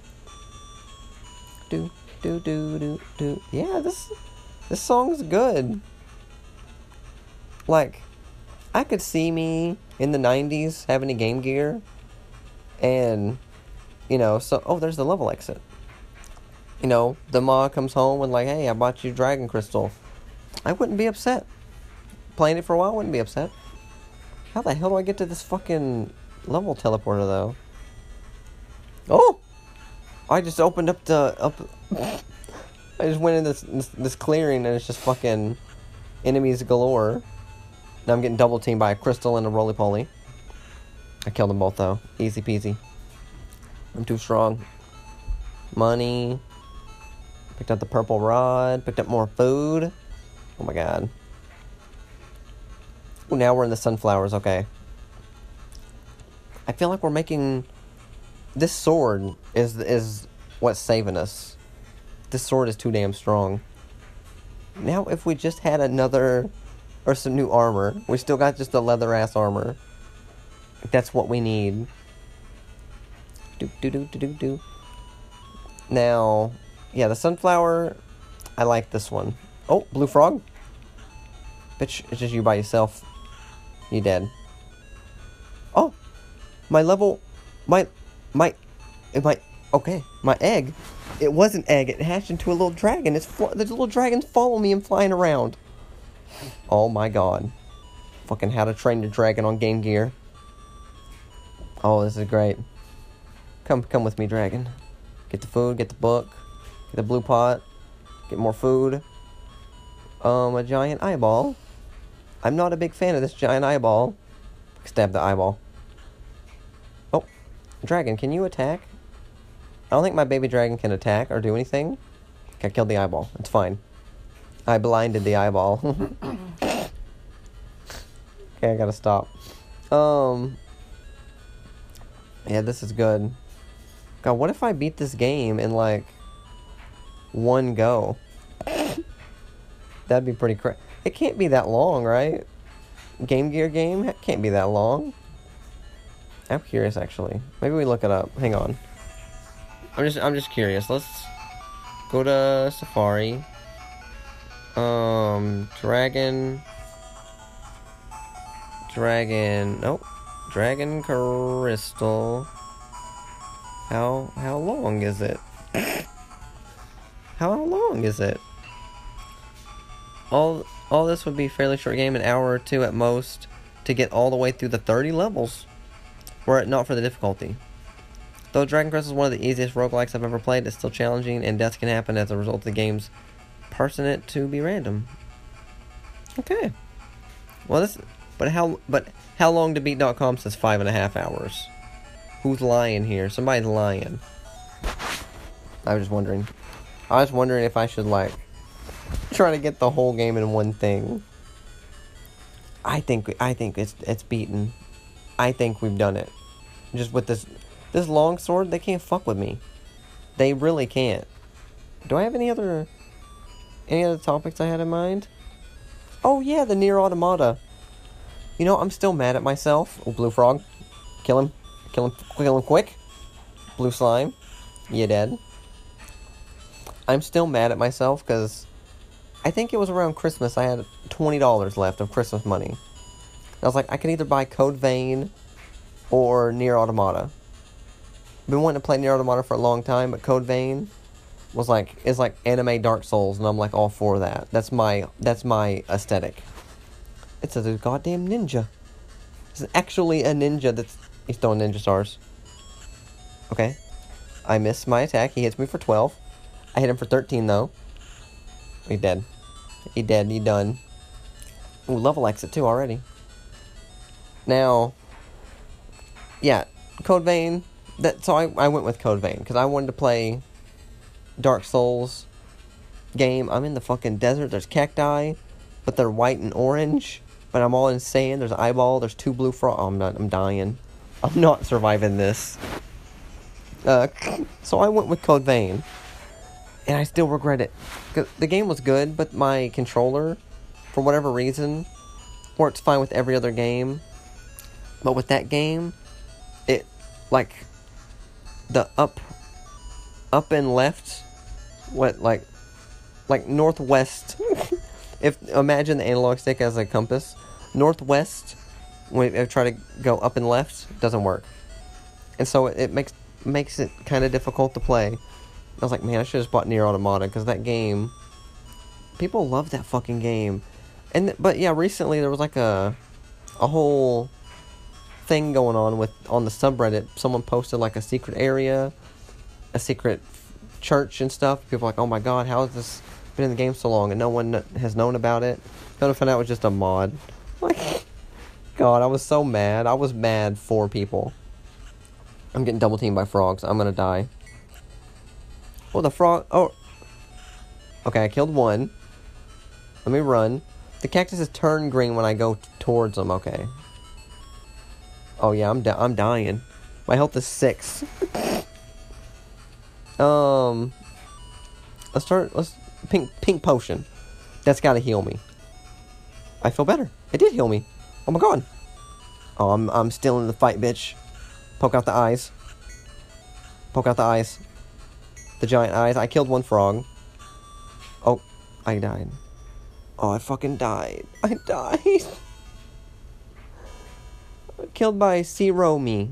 Do, do, do, do, do. Yeah, this... This song's good. Like... I could see me in the 90s having a Game Gear and you know so oh there's the level exit you know the ma comes home and like hey i bought you dragon crystal i wouldn't be upset playing it for a while I wouldn't be upset how the hell do i get to this fucking level teleporter though oh i just opened up the up <laughs> i just went in this, this this clearing and it's just fucking enemies galore now I'm getting double teamed by a crystal and a roly poly. I killed them both though. Easy peasy. I'm too strong. Money. Picked up the purple rod. Picked up more food. Oh my god. Ooh, now we're in the sunflowers. Okay. I feel like we're making. This sword is is what's saving us. This sword is too damn strong. Now, if we just had another or some new armor. We still got just the leather ass armor. That's what we need. Do do do do do do. Now, yeah, the sunflower. I like this one. Oh, blue frog. Bitch, it's just you by yourself. You dead. Oh, my level, my, my, my. Okay, my egg. It was an egg. It hatched into a little dragon. It's the little dragons follow me and flying around. Oh my god. Fucking How to Train Your Dragon on Game Gear. Oh, this is great. Come come with me, dragon. Get the food, get the book, the blue pot, get more food. Um, a giant eyeball. I'm not a big fan of this giant eyeball. Stab the eyeball. Oh, dragon, can you attack? I don't think my baby dragon can attack or do anything. I killed the eyeball. It's fine. I blinded the eyeball. <laughs> okay, I gotta stop. Um. Yeah, this is good. God, what if I beat this game in like one go? That'd be pretty crazy. It can't be that long, right? Game Gear game it can't be that long. I'm curious, actually. Maybe we look it up. Hang on. I'm just, I'm just curious. Let's go to Safari. Um, dragon. Dragon. Nope. Dragon crystal. How how long is it? How long is it? All all this would be fairly short game, an hour or two at most, to get all the way through the 30 levels, were it not for the difficulty. Though Dragon Quest is one of the easiest roguelikes I've ever played, it's still challenging, and death can happen as a result of the game's parsing it to be random. Okay. Well, this. But how? But how long to beat.com says five and a half hours. Who's lying here? Somebody's lying. I was just wondering. I was wondering if I should like try to get the whole game in one thing. I think I think it's it's beaten. I think we've done it. Just with this this long sword, they can't fuck with me. They really can't. Do I have any other any other topics I had in mind? Oh yeah, the Nier Automata. You know, I'm still mad at myself. Oh, blue frog. Kill him. Kill him kill him quick. Blue slime. You dead. I'm still mad at myself because I think it was around Christmas I had $20 left of Christmas money. I was like, I can either buy Code Vein or Nier Automata. Been wanting to play Nier Automata for a long time, but Code Vein was like is like anime Dark Souls, and I'm like all for that. That's my that's my aesthetic. It's a goddamn ninja. It's actually a ninja that's he's throwing ninja stars. Okay. I miss my attack. He hits me for 12. I hit him for 13 though. He dead. He dead. He done. Ooh, level exit too already. Now, yeah, Code Vein. That so I I went with Code Vein because I wanted to play Dark Souls game. I'm in the fucking desert. There's cacti, but they're white and orange. But I'm all in sand. There's eyeball. There's two blue frogs. Oh, I'm not. I'm dying. I'm not surviving this. Uh, so I went with Code Vein, and I still regret it. The game was good, but my controller, for whatever reason, works fine with every other game. But with that game, it like the up, up and left, what like, like northwest. <laughs> if imagine the analog stick as a compass, northwest. When I try to go up and left, doesn't work, and so it, it makes makes it kind of difficult to play. I was like, man, I should have bought Nier Automata because that game, people love that fucking game, and but yeah, recently there was like a, a whole thing going on with on the subreddit. Someone posted like a secret area, a secret church and stuff. People like, oh my god, how has this been in the game so long and no one has known about it? Then I found out it was just a mod. <laughs> Like, God, I was so mad. I was mad for people. I'm getting double teamed by frogs. I'm gonna die. Oh, the frog. Oh. Okay, I killed one. Let me run. The cactuses turn green when I go towards them. Okay. Oh yeah, I'm di- I'm dying. My health is six. <laughs> um. Let's start. Let's pink pink potion. That's gotta heal me. I feel better. It did heal me. Oh my god. Oh, I'm I'm still in the fight, bitch. Poke out the eyes. Poke out the eyes. The giant eyes. I killed one frog. Oh, I died. Oh, I fucking died. I died. <laughs> Killed by Zero Me.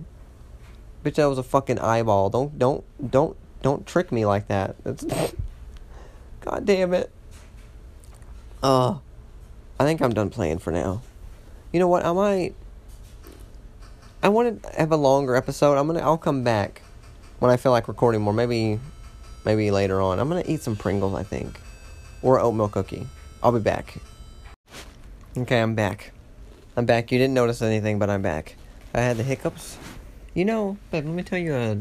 Bitch, that was a fucking eyeball. Don't, don't, don't, don't trick me like that. That's. <laughs> God damn it. Uh, I think I'm done playing for now. You know what? I might. I want to have a longer episode. I'm gonna. I'll come back when I feel like recording more. Maybe, maybe later on. I'm gonna eat some Pringles. I think, or oatmeal cookie. I'll be back. Okay, I'm back. I'm back. You didn't notice anything, but I'm back. I had the hiccups. You know, babe. Let me tell you a.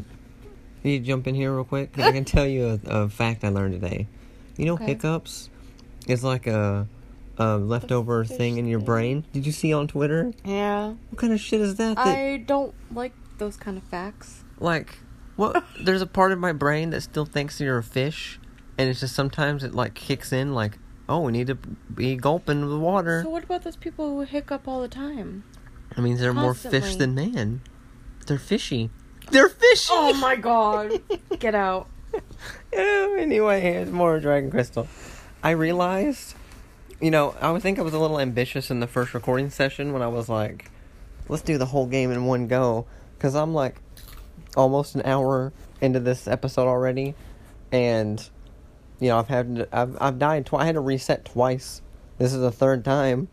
Need to jump in here real quick. 'Cause I can tell you a, a fact I learned today. You know, Okay. hiccups is like a, a leftover thing in your brain. Did you see on Twitter? Yeah. What kind of shit is that? that I don't like those kind of facts. like, what? There's a part of my brain that still thinks you're a fish, and it's just sometimes it like kicks in like, oh, we need to be gulping the water. So what about those people who hiccup all the time? I mean, they're more fish than man. They're fishy. They're fishy. Oh my god. <laughs> Get out. Yeah, anyway, here's more Dragon Crystal. I realized, you know, I would think I was a little ambitious in the first recording session when I was like, let's do the whole game in one go. Because I'm like almost an hour into this episode already. And, you know, I've had, I've, I've died twice. I had to reset twice. This is the third time.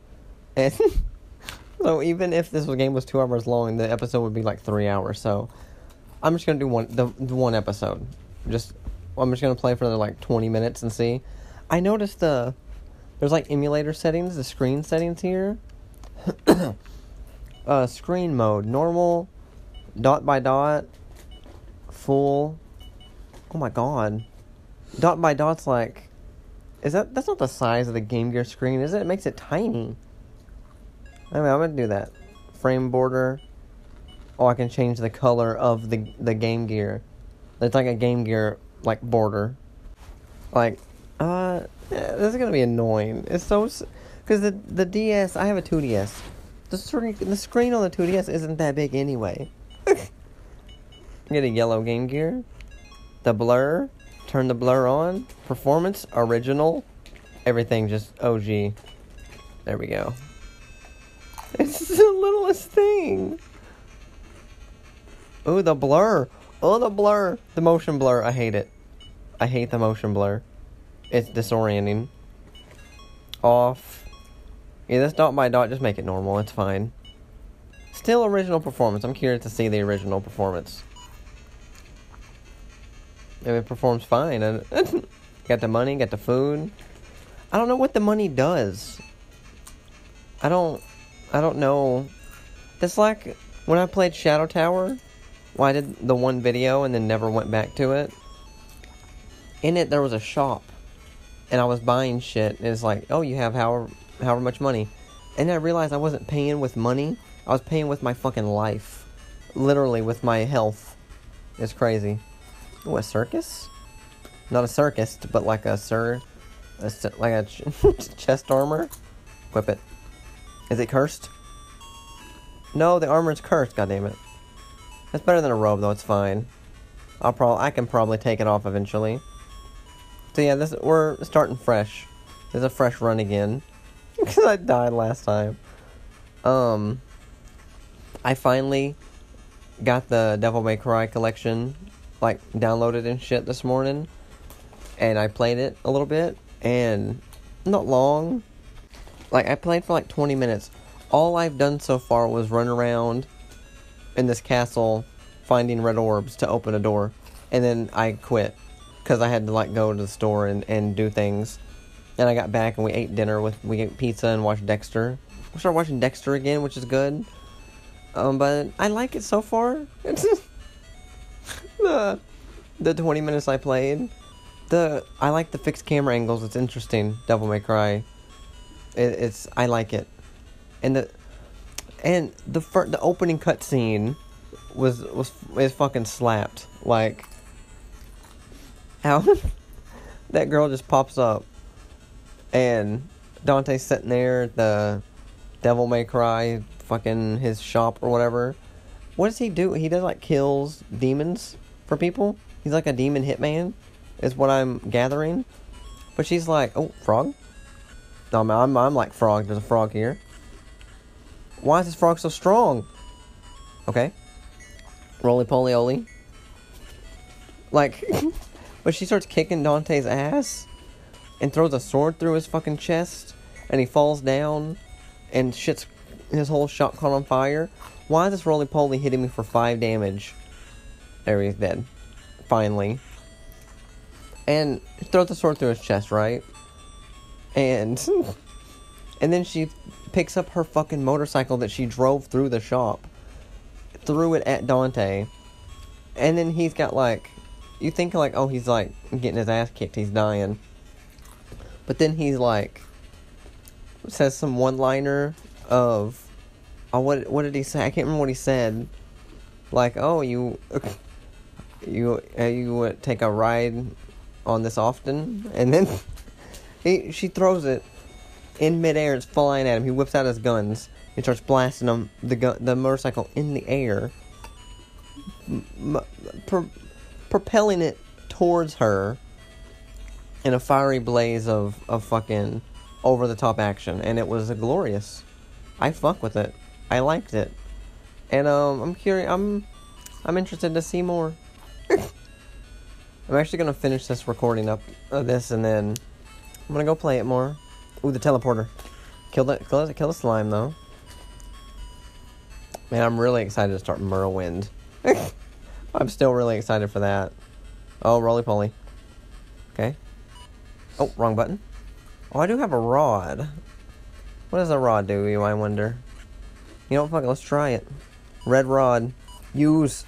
And <laughs> so even if this game was two hours long, the episode would be like three hours. So I'm just gonna do one the, the one episode. Just I'm just gonna play for another like 20 minutes and see. I noticed the there's like emulator settings, the screen settings here. <coughs> uh, screen mode, normal, dot by dot, full. Oh my god, dot by dot's like, is that that's not the size of the Game Gear screen, is it? It makes it tiny. Anyway, I'm gonna do that. Frame border. Oh, I can change the color of the the Game Gear. It's like a Game Gear like border. Like, uh, this is gonna be annoying. It's so because the the DS. I have a 2DS. The screen the screen on the 2DS isn't that big anyway. Get a yellow Game Gear. The blur. Turn the blur on. Performance original. Everything just OG. There we go. <laughs> It's the littlest thing. Ooh, the blur. Oh, the blur. The motion blur. I hate it. I hate the motion blur. It's disorienting. Off. Yeah, this dot by dot, just make it normal. It's fine. Still original performance. I'm curious to see the original performance. It performs fine. And <laughs> got the money, got the food. I don't know what the money does. I don't I don't know. It's like when I played Shadow Tower. I did the one video and then never went back to it. In it, there was a shop, and I was buying shit. And it's like, oh, you have however however much money, and I realized I wasn't paying with money. I was paying with my fucking life, literally with my health. It's crazy. What a circus? Not a circus, but like a sir, a, like a ch- <laughs> chest armor. Whip it. Is it cursed? No, the armor is cursed. God damn it. It's better than a robe, though. It's fine. I'll probably I can probably take it off eventually. So yeah, this we're starting fresh. There's a fresh run again <laughs> because I died last time. Um, I finally got the Devil May Cry collection like downloaded and shit this morning, and I played it a little bit and not long. Like I played for like 20 minutes. All I've done so far was run around in this castle finding red orbs to open a door and then I quit because I had to like go to the store and, and do things. And I got back and we ate dinner with we ate pizza and watched Dexter. We started watching Dexter again, which is good. Um, but I like it so far. <laughs> <laughs> The the twenty minutes I played. The I like the fixed camera angles. It's interesting. Devil May Cry. It, it's I like it, and the and the fir- the opening cutscene was was is fucking slapped. Like how <laughs> that girl just pops up and Dante's sitting there the Devil May Cry fucking his shop or whatever. What does he do? He does like kills demons for people. He's like a demon hitman, is what I'm gathering. But she's like, oh, frog. No, I'm, I'm, I'm like frog. There's a frog here. Why is this frog so strong? Okay. Roly poly oly. Like, <laughs> but she starts kicking Dante's ass and throws a sword through his fucking chest and he falls down and shit's his whole shop caught on fire. Why is this roly poly hitting me for five damage? There he's dead. Finally. And throws the sword through his chest, right? And <laughs> and then she picks up her fucking motorcycle that she drove through the shop, threw it at Dante, and then he's got like, you think like, oh, he's like getting his ass kicked, he's dying, but then he's like, says some one-liner of, oh, what what did he say? I can't remember what he said. Like, oh, you, you, uh, you take a ride on this often, and then <laughs> he she throws it in midair. It's flying at him. He whips out his guns. He starts blasting him the gun, the motorcycle in the air, m- pro- propelling it towards her in a fiery blaze of of fucking over the top action, and it was glorious. I fuck with it. I liked it, and um, I'm curious. I'm I'm interested to see more. <laughs> I'm actually gonna finish this recording up of this, and then I'm gonna go play it more. Ooh, the teleporter. Kill the kill kill the slime though. Man, I'm really excited to start Morrowind. <laughs> I'm still really excited for that. Oh, roly poly. Okay. Oh, wrong button. Oh, I do have a rod. What does a rod do, you I wonder? You know fuck let's try it. Red rod. Use.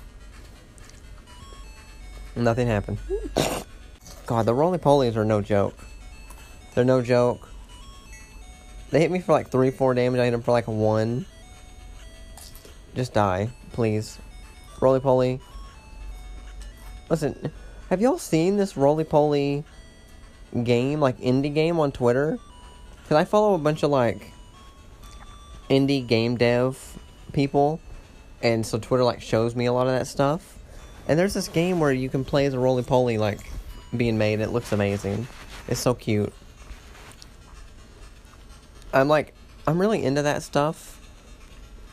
Nothing happened. <coughs> God, the roly polies are no joke. They're no joke. They hit me for like 3 4 damage. I hit them for like 1. Just die, please. Roly poly. Listen, have y'all seen this roly poly game, like indie game on Twitter? Because I follow a bunch of like indie game dev people, and so Twitter like shows me a lot of that stuff. And there's this game where you can play as a roly poly like being made. It looks amazing. It's so cute. I'm like, I'm really into that stuff.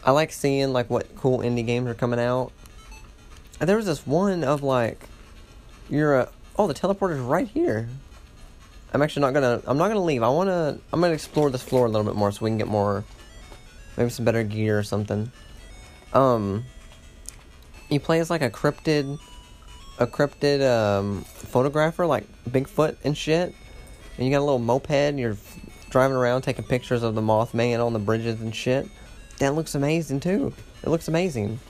I like seeing like what cool indie games are coming out. And there was this one of like, you're a oh the teleporter's right here. I'm actually not gonna I'm not gonna leave. I wanna I'm gonna explore this floor a little bit more so we can get more maybe some better gear or something. Um, you play as like a cryptid a cryptid um, photographer like Bigfoot and shit. And you got a little moped and you're driving around taking pictures of the Mothman on the bridges and shit. That looks amazing too. It looks amazing.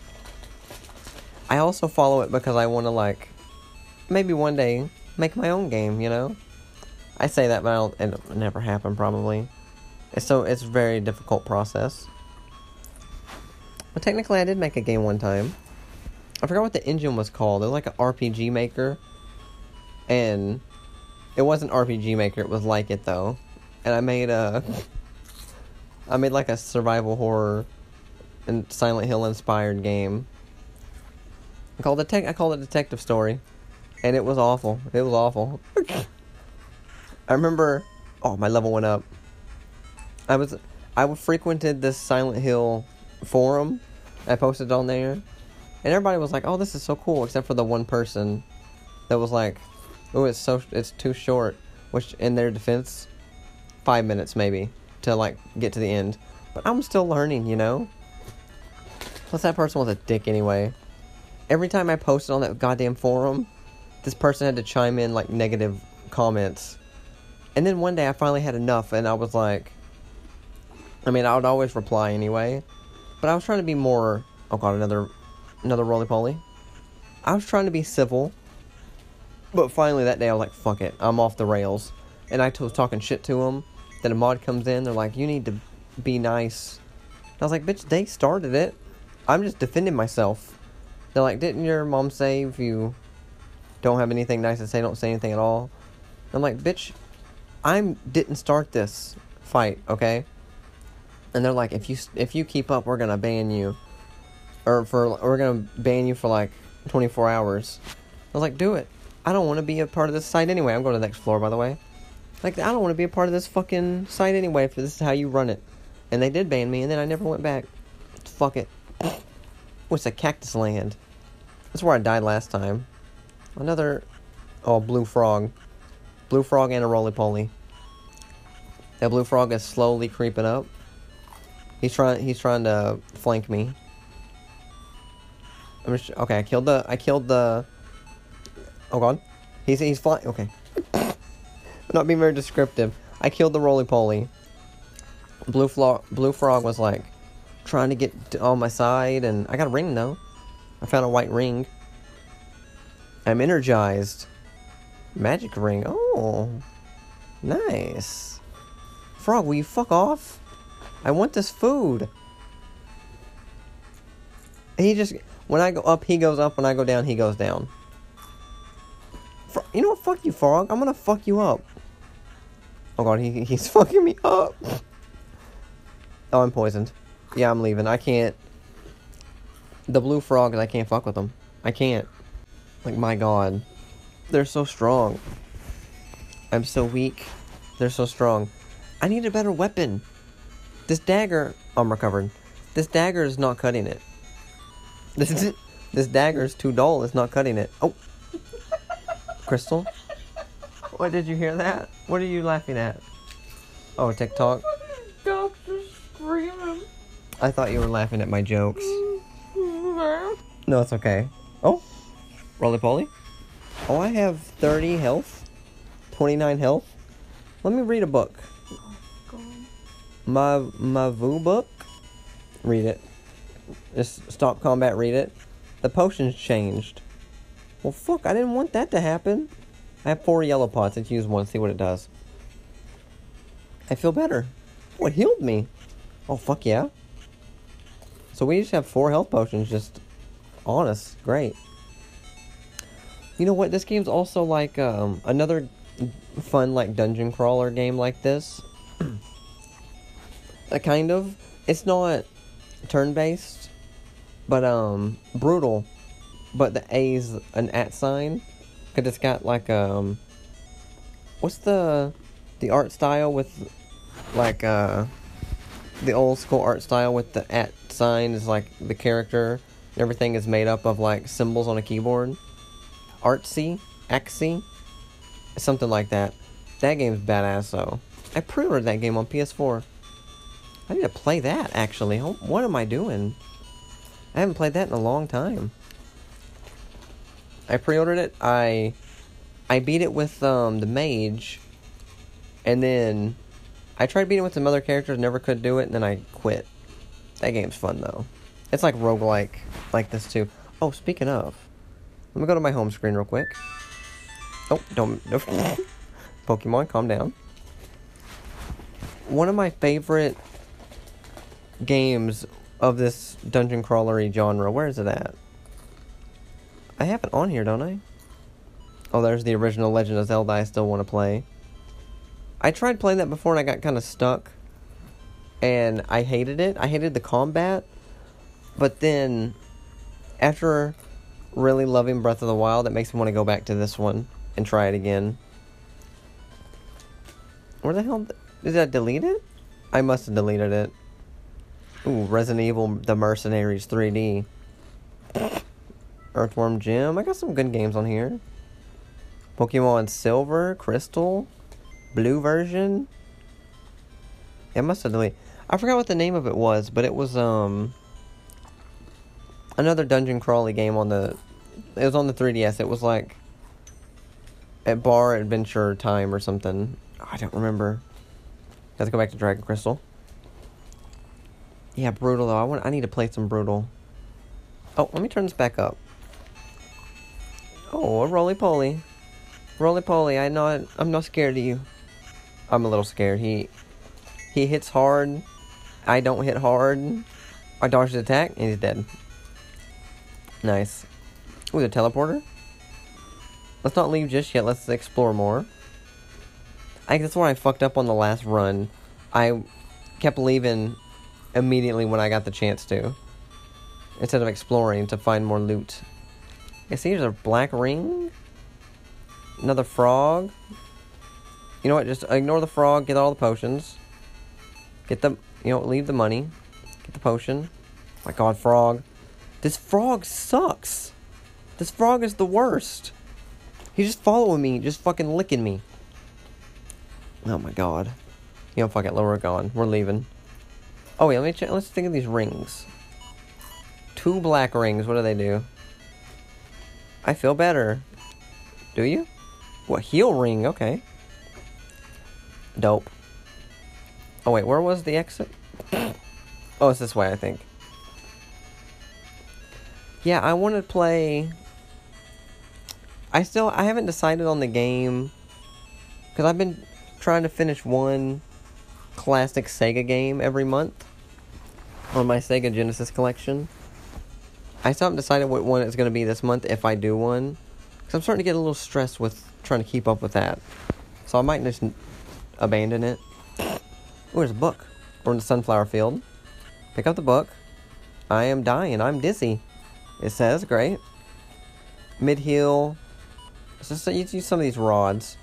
I also follow it because I want to like maybe one day make my own game, you know? I say that but it'll never happen probably. So it's a very difficult process. But technically I did make a game one time. I forgot what the engine was called. It was like an RPG maker. And it wasn't RPG maker, it was like it though. And I made a I made like a survival horror and Silent Hill inspired game. I called it I called it Detective Story. And it was awful. It was awful. <laughs> I remember oh my level went up. I was I frequented this Silent Hill forum. I posted on there and everybody was like, "Oh, this is so cool," except for the one person that was like, "Oh, it's so it's too short." Which, in their defense, five minutes maybe to like get to the end. But I'm still learning, you know. Plus, that person was a dick anyway. Every time I posted on that goddamn forum, this person had to chime in like negative comments. And then one day I finally had enough, and I was like, I mean, I would always reply anyway, but I was trying to be more. Oh god, another another roly poly. I was trying to be civil, but finally that day I was like, fuck it, I'm off the rails. And I was talking shit to them. Then a mod comes in, they're like, you need to be nice. And I was like, bitch, they started it. I'm just defending myself. They're like, didn't your mom say if you don't have anything nice to say, don't say anything at all? I'm like, bitch, I didn't start this fight, okay? And they're like, if you if you keep up, we're gonna ban you or for we're gonna ban you for like 24 hours. I was like, do it. I don't want to be a part of this site anyway. I'm going to the next floor, by the way. Like, I don't want to be a part of this fucking site anyway. If this is how you run it, and they did ban me, and then I never went back. Fuck it. <coughs> What's a cactus land? That's where I died last time. Another, oh, blue frog, blue frog and a roly poly. That blue frog is slowly creeping up. He's trying. He's trying to flank me. I'm just, okay, I killed the, I killed the, oh god. He's, he's flying, okay. <coughs> Not being very descriptive. I killed the roly-poly. Blue, Flo Blue Frog was like, trying to get on my side, and I got a ring though. I found a white ring. I'm energized. Magic ring. Oh, nice. Frog, will you fuck off? I want this food. He just when I go up, he goes up. When I go down, he goes down. you know what? Fuck you, Frog. I'm gonna fuck you up. Oh god, he, he's <laughs> fucking me up. Oh, I'm poisoned. Yeah, I'm leaving. I can't. The blue frogs, I can't fuck with them. I can't. Like, my god. They're so strong. I'm so weak. They're so strong. I need a better weapon. This dagger. I'm recovered. This dagger is not cutting it. This is this dagger is too dull. It's not cutting it. Oh, Crystal. What did you hear that? What are you laughing at? Oh, TikTok. Dogs are screaming. I thought you were laughing at my jokes. No, it's okay. Oh, roly poly. Oh, I have 30 health, 29 health. Let me read a book. On. My Mavu book. Read it. Just stop combat. Read it. The potions changed. Well, fuck! I didn't want that to happen. I have four yellow pots. Let's use one. See what it does. I feel better. Oh, it healed me. Oh fuck yeah. So we just have four health potions just on us. Great. You know what? This game's also like um, another fun like dungeon crawler game like this. <clears throat> a kind of. It's not turn based, but um brutal. But the A's an at sign, cause it's got like um. What's the the art style with like uh the old school art style with the at sign is like the character and everything is made up of like symbols on a keyboard. Artsy, axy, something like that. That game's badass though. I pre-ordered that game on PS4. I need to play that actually. What am I doing? I haven't played that in a long time. I pre-ordered it. I I beat it with um the mage, and then I tried beating it with some other characters, never could do it, and then I quit. That game's fun though. It's like roguelike like this too. Oh, speaking of, let me go to my home screen real quick. Oh, don't no, <laughs> Pokemon, calm down. One of my favorite games of this dungeon crawlery genre. Where is it at? I have it on here, don't I? Oh, there's the original Legend of Zelda I still want to play. I tried playing that before and I got kind of stuck. And I hated it. I hated the combat. But then, after really loving Breath of the Wild, it makes me want to go back to this one and try it again. Where the hell did I delete it? I must have deleted it. Ooh, Resident Evil The Mercenaries 3D. Earthworm Jim. I got some good games on here. Pokemon Silver, Crystal, Blue version. It must have deleted. I forgot what the name of it was, but it was um another dungeon crawly game on the. It was on the 3DS. It was like at Bar Adventure Time or something. I don't remember. Have to go back to Dragon Crystal. Yeah, brutal though. I want. I need to play some brutal. Oh, let me turn this back up. Oh, a roly poly, roly poly. I not. I'm not scared of you. I'm a little scared. He he hits hard. I don't hit hard. I dodge his attack and he's dead. Nice. Ooh, the teleporter. Let's not leave just yet. Let's explore more. I think that's where I fucked up on the last run. I kept leaving immediately when I got the chance to. Instead of exploring to find more loot. I see there's a black ring. Another frog. You know what? Just ignore the frog. Get all the potions. Get the, you know, leave the money. Get the potion. My God, frog. This frog sucks. This frog is the worst. He's just following me, just fucking licking me. Oh my God. You know, fuck it. We're gone. We're leaving. Oh wait, let me check. Let's think of these rings. Two black rings. What do they do? I feel better. Do you? What heal ring? Okay. Dope. Oh wait, where was the exit? <clears throat> Oh, it's this way, I think. Yeah, I want to play. I still I haven't decided on the game because I've been trying to finish one classic Sega game every month on my Sega Genesis collection. I still haven't decided what one it's going to be this month if I do one. Because I'm starting to get a little stressed with trying to keep up with that. So I might just abandon it. Ooh, there's a book. We're in the sunflower field. Pick up the book. I am dying. I'm dizzy. It says, great. Mid so you use some of these rods.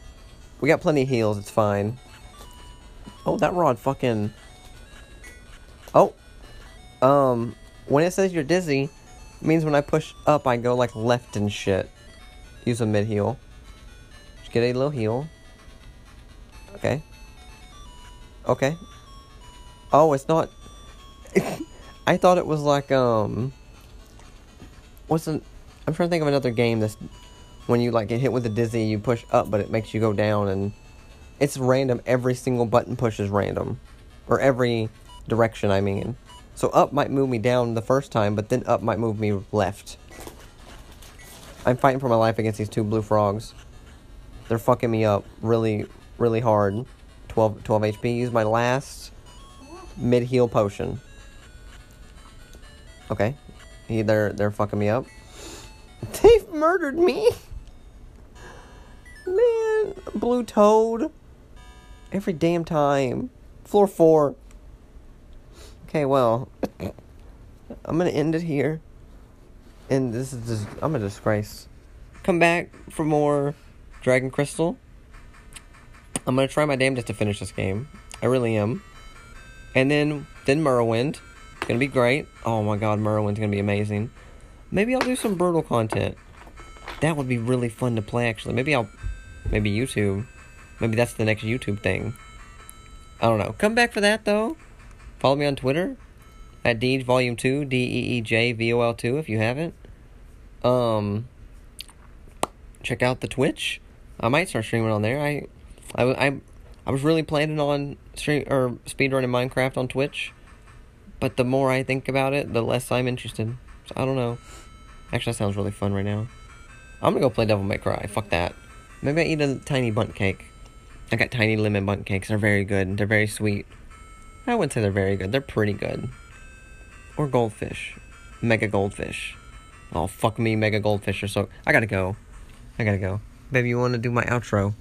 We got plenty of heals. It's fine. Oh, that rod fucking. Oh. Um, when it says you're dizzy, means when I push up, I go like left and shit. Use a mid heal. Just get a little heal. Okay. Okay. Oh, it's not. <laughs> I thought it was like um. Wasn't I'm trying to think of another game that's when you like get hit with a dizzy, you push up, but it makes you go down and it's random. Every single button push is random, or every direction. I mean, so up might move me down the first time, but then up might move me left. I'm fighting for my life against these two blue frogs. They're fucking me up really, really hard. 12, 12 HP. Use my last mid heal potion. Okay, he, they're they're fucking me up. <laughs> They've murdered me. Man, blue toad. Every damn time. Floor four. Okay, well, I'm gonna end it here. And this is just, I'm a disgrace. Come back for more Dragon Crystal. I'm gonna try my damnedest to finish this game. I really am. And then, then Morrowind. Gonna be great. Oh my god, Morrowind's gonna be amazing. Maybe I'll do some brutal content. That would be really fun to play, actually. Maybe I'll, maybe YouTube. Maybe that's the next YouTube thing. I don't know. Come back for that though. Follow me on Twitter at Deej Volume Two, D E E J V O L Two, if you haven't. Um, check out the Twitch. I might start streaming on there. I, I, I, I was really planning on stream or speedrunning Minecraft on Twitch, but the more I think about it, the less I'm interested. So I don't know. Actually, that sounds really fun right now. I'm gonna go play Devil May Cry. Fuck that. Maybe I eat a tiny Bundt cake. I got tiny lemon Bundt cakes. They're very good. They're very sweet. I wouldn't say they're very good. They're pretty good. Or goldfish. Mega goldfish. Oh, fuck me, mega goldfish are so. I gotta go. I gotta go. Baby, you wanna do my outro?